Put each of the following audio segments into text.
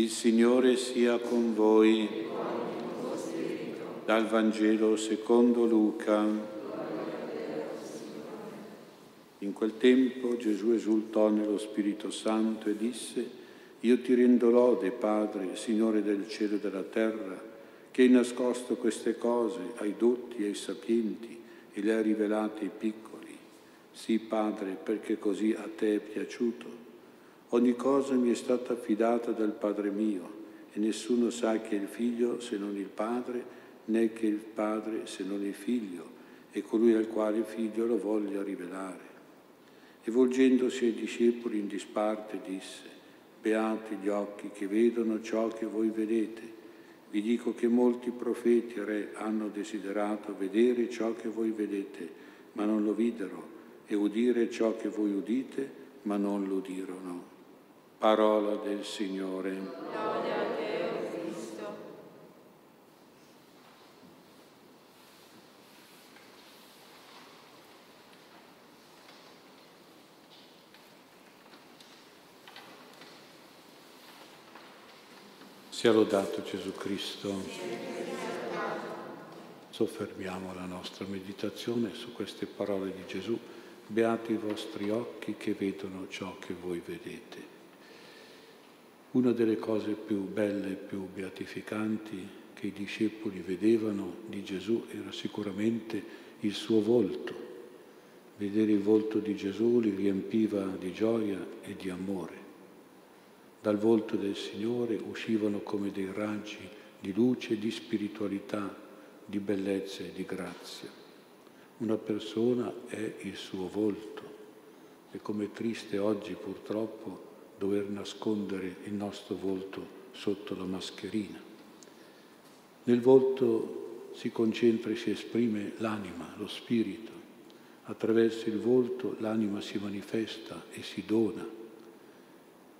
Il Signore sia con voi. Dal Vangelo secondo Luca. In quel tempo Gesù esultò nello Spirito Santo e disse, io ti rendo lode, Padre, Signore del cielo e della terra, che hai nascosto queste cose ai dotti e ai sapienti e le hai rivelate ai piccoli. Sì, Padre, perché così a te è piaciuto. Ogni cosa mi è stata affidata dal Padre mio e nessuno sa che il figlio se non il Padre, né che il Padre se non il figlio e colui al quale il figlio lo voglia rivelare. E volgendosi ai discepoli in disparte disse, Beati gli occhi che vedono ciò che voi vedete. Vi dico che molti profeti e re hanno desiderato vedere ciò che voi vedete, ma non lo videro, e udire ciò che voi udite, ma non lo udirono. Parola del Signore. Gloria a te. Sia lodato Gesù Cristo. Soffermiamo la nostra meditazione su queste parole di Gesù. Beati i vostri occhi che vedono ciò che voi vedete. Una delle cose più belle e più beatificanti che i discepoli vedevano di Gesù era sicuramente il suo volto. Vedere il volto di Gesù li riempiva di gioia e di amore. Dal volto del Signore uscivano come dei raggi di luce, di spiritualità, di bellezza e di grazia. Una persona è il suo volto e come triste oggi purtroppo dover nascondere il nostro volto sotto la mascherina. Nel volto si concentra e si esprime l'anima, lo spirito. Attraverso il volto l'anima si manifesta e si dona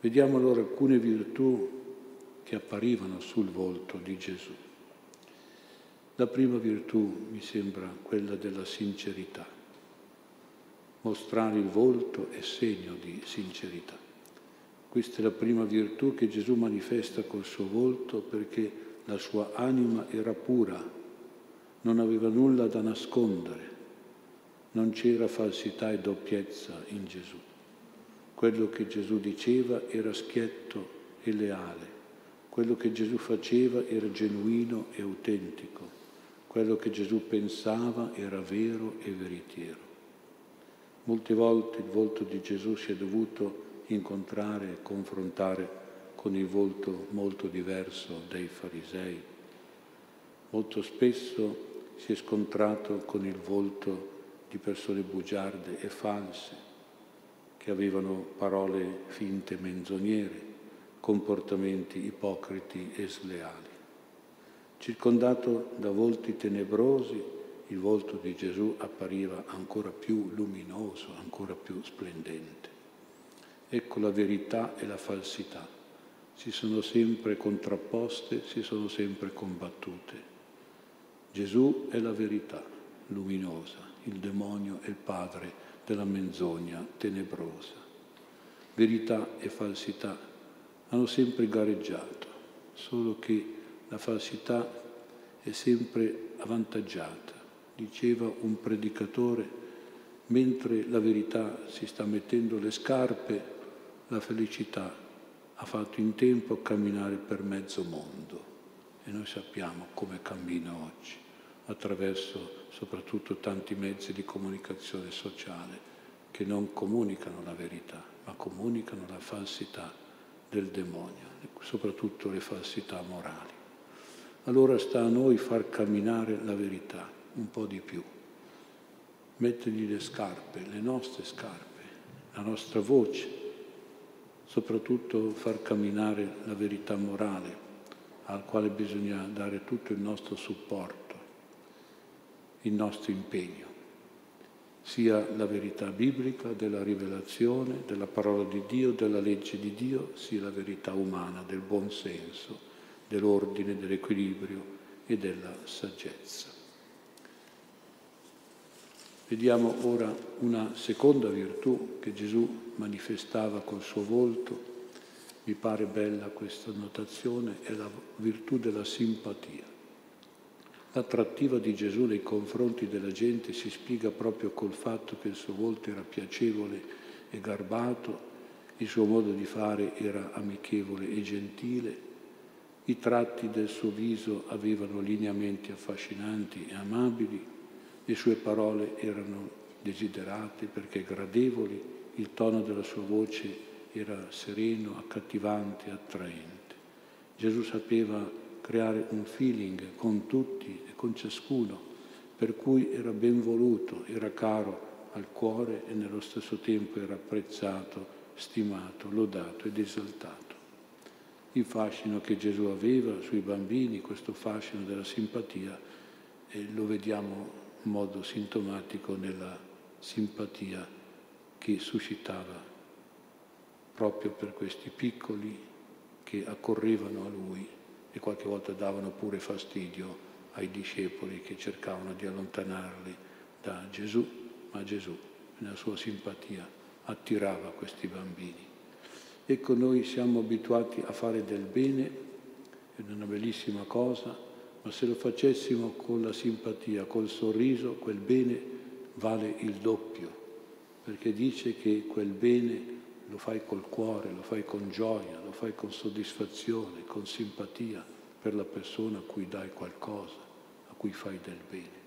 Vediamo allora alcune virtù che apparivano sul volto di Gesù. La prima virtù mi sembra quella della sincerità. Mostrare il volto è segno di sincerità. Questa è la prima virtù che Gesù manifesta col suo volto perché la sua anima era pura, non aveva nulla da nascondere, non c'era falsità e doppiezza in Gesù. Quello che Gesù diceva era schietto e leale, quello che Gesù faceva era genuino e autentico, quello che Gesù pensava era vero e veritiero. Molte volte il volto di Gesù si è dovuto incontrare e confrontare con il volto molto diverso dei farisei. Molto spesso si è scontrato con il volto di persone bugiarde e false, che avevano parole finte menzognere, comportamenti ipocriti e sleali. Circondato da volti tenebrosi, il volto di Gesù appariva ancora più luminoso, ancora più splendente. Ecco la verità e la falsità. Si sono sempre contrapposte, si sono sempre combattute. Gesù è la verità luminosa, il demonio è il padre della menzogna tenebrosa. Verità e falsità hanno sempre gareggiato, solo che la falsità è sempre avvantaggiata. Diceva un predicatore, mentre la verità si sta mettendo le scarpe, la felicità ha fatto in tempo camminare per mezzo mondo e noi sappiamo come cammina oggi attraverso soprattutto tanti mezzi di comunicazione sociale che non comunicano la verità, ma comunicano la falsità del demonio, soprattutto le falsità morali. Allora sta a noi far camminare la verità un po' di più, mettergli le scarpe, le nostre scarpe, la nostra voce, soprattutto far camminare la verità morale al quale bisogna dare tutto il nostro supporto il nostro impegno, sia la verità biblica della rivelazione, della parola di Dio, della legge di Dio, sia la verità umana del buon senso, dell'ordine, dell'equilibrio e della saggezza. Vediamo ora una seconda virtù che Gesù manifestava col suo volto. mi pare bella questa notazione, è la virtù della simpatia. L'attrattiva di Gesù nei confronti della gente si spiega proprio col fatto che il suo volto era piacevole e garbato, il suo modo di fare era amichevole e gentile, i tratti del suo viso avevano lineamenti affascinanti e amabili, le sue parole erano desiderate perché gradevoli, il tono della sua voce era sereno, accattivante, attraente. Gesù sapeva creare un feeling con tutti e con ciascuno, per cui era ben voluto, era caro al cuore e nello stesso tempo era apprezzato, stimato, lodato ed esaltato. Il fascino che Gesù aveva sui bambini, questo fascino della simpatia, lo vediamo in modo sintomatico nella simpatia che suscitava proprio per questi piccoli che accorrevano a lui e qualche volta davano pure fastidio ai discepoli che cercavano di allontanarli da Gesù, ma Gesù, nella sua simpatia, attirava questi bambini. Ecco, noi siamo abituati a fare del bene, è una bellissima cosa, ma se lo facessimo con la simpatia, col sorriso, quel bene vale il doppio, perché dice che quel bene lo fai col cuore, lo fai con gioia, lo fai con soddisfazione, con simpatia per la persona a cui dai qualcosa, a cui fai del bene.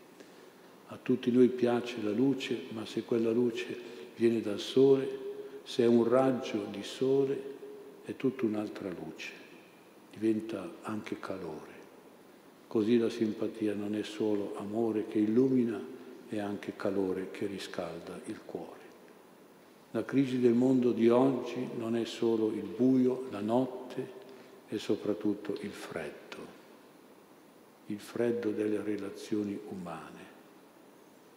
A tutti noi piace la luce, ma se quella luce viene dal sole, se è un raggio di sole, è tutta un'altra luce, diventa anche calore. Così la simpatia non è solo amore che illumina, è anche calore che riscalda il cuore. La crisi del mondo di oggi non è solo il buio, la notte, è soprattutto il freddo, il freddo delle relazioni umane,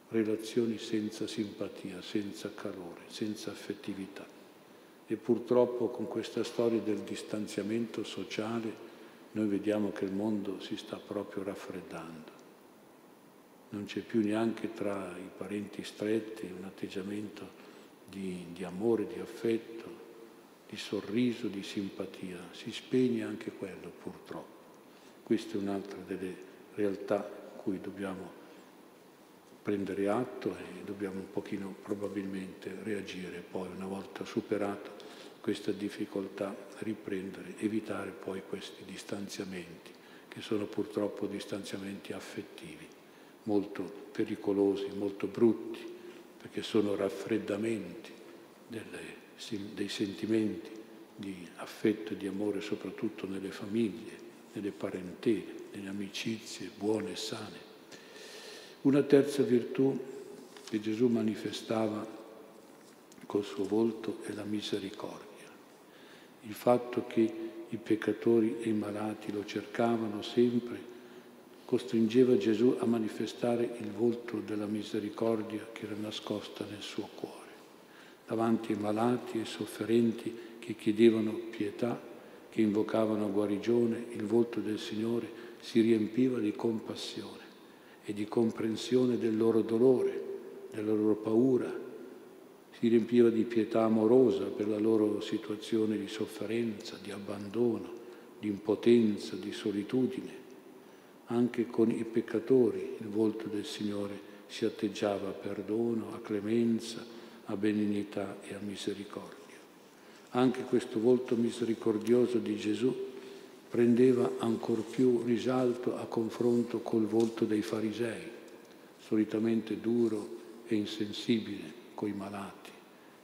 relazioni senza simpatia, senza calore, senza affettività. E purtroppo con questa storia del distanziamento sociale noi vediamo che il mondo si sta proprio raffreddando. Non c'è più neanche tra i parenti stretti un atteggiamento di, di amore, di affetto, di sorriso, di simpatia. Si spegne anche quello purtroppo. Questa è un'altra delle realtà cui dobbiamo prendere atto e dobbiamo un pochino probabilmente reagire poi una volta superato questa difficoltà riprendere, evitare poi questi distanziamenti che sono purtroppo distanziamenti affettivi molto pericolosi, molto brutti perché sono raffreddamenti delle, dei sentimenti di affetto e di amore soprattutto nelle famiglie, nelle parentele, nelle amicizie buone e sane. Una terza virtù che Gesù manifestava col suo volto è la misericordia. Il fatto che i peccatori e i malati lo cercavano sempre costringeva Gesù a manifestare il volto della misericordia che era nascosta nel suo cuore. Davanti ai malati e sofferenti che chiedevano pietà, che invocavano guarigione, il volto del Signore si riempiva di compassione e di comprensione del loro dolore, della loro paura, si riempiva di pietà amorosa per la loro situazione di sofferenza, di abbandono, di impotenza, di solitudine anche con i peccatori il volto del Signore si atteggiava a perdono, a clemenza, a benignità e a misericordia. Anche questo volto misericordioso di Gesù prendeva ancor più risalto a confronto col volto dei farisei, solitamente duro e insensibile coi malati,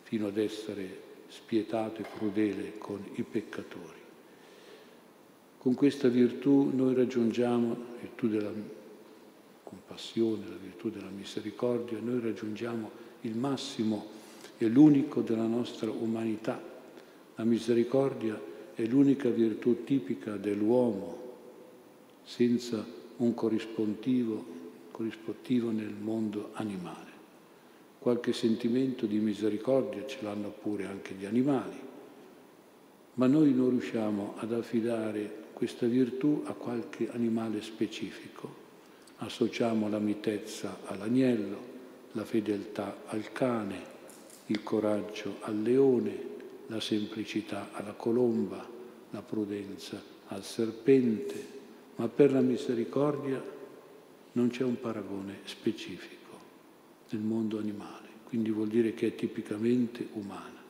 fino ad essere spietato e crudele con i peccatori. Con questa virtù noi raggiungiamo, virtù della compassione, la virtù della misericordia, noi raggiungiamo il massimo e l'unico della nostra umanità. La misericordia è l'unica virtù tipica dell'uomo, senza un corrispettivo, corrispettivo nel mondo animale. Qualche sentimento di misericordia ce l'hanno pure anche gli animali, ma noi non riusciamo ad affidare questa virtù a qualche animale specifico. Associamo la mitezza all'agnello, la fedeltà al cane, il coraggio al leone, la semplicità alla colomba, la prudenza al serpente, ma per la misericordia non c'è un paragone specifico nel mondo animale, quindi vuol dire che è tipicamente umana.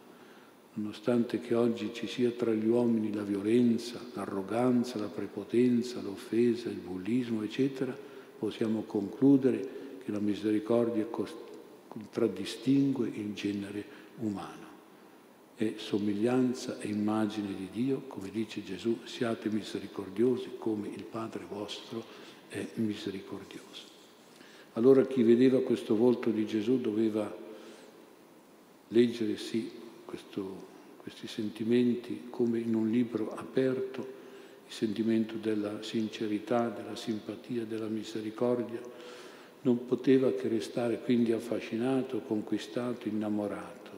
Nonostante che oggi ci sia tra gli uomini la violenza, l'arroganza, la prepotenza, l'offesa, il bullismo, eccetera, possiamo concludere che la misericordia contraddistingue il genere umano. È somiglianza e immagine di Dio, come dice Gesù, siate misericordiosi come il Padre vostro è misericordioso. Allora chi vedeva questo volto di Gesù doveva leggere sì questo, questi sentimenti come in un libro aperto, il sentimento della sincerità, della simpatia, della misericordia, non poteva che restare quindi affascinato, conquistato, innamorato.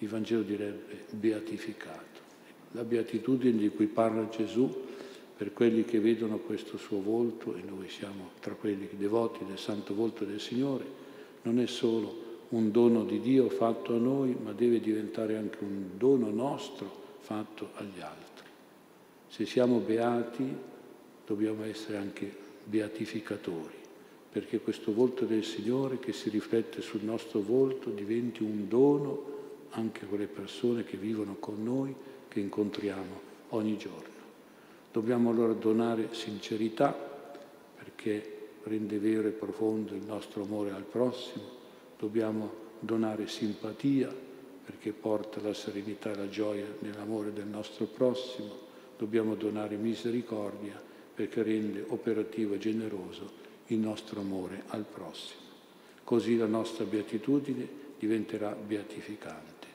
Il Vangelo direbbe beatificato. La beatitudine di cui parla Gesù per quelli che vedono questo suo volto, e noi siamo tra quelli devoti del santo volto del Signore, non è solo un dono di Dio fatto a noi, ma deve diventare anche un dono nostro fatto agli altri. Se siamo beati, dobbiamo essere anche beatificatori, perché questo volto del Signore che si riflette sul nostro volto diventi un dono anche a quelle persone che vivono con noi, che incontriamo ogni giorno. Dobbiamo allora donare sincerità perché rende vero e profondo il nostro amore al prossimo, dobbiamo donare simpatia perché porta la serenità e la gioia nell'amore del nostro prossimo, dobbiamo donare misericordia perché rende operativo e generoso il nostro amore al prossimo. Così la nostra beatitudine diventerà beatificante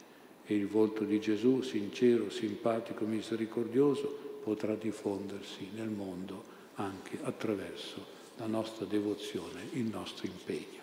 e il volto di Gesù, sincero, simpatico, misericordioso, potrà diffondersi nel mondo anche attraverso la nostra devozione, il nostro impegno.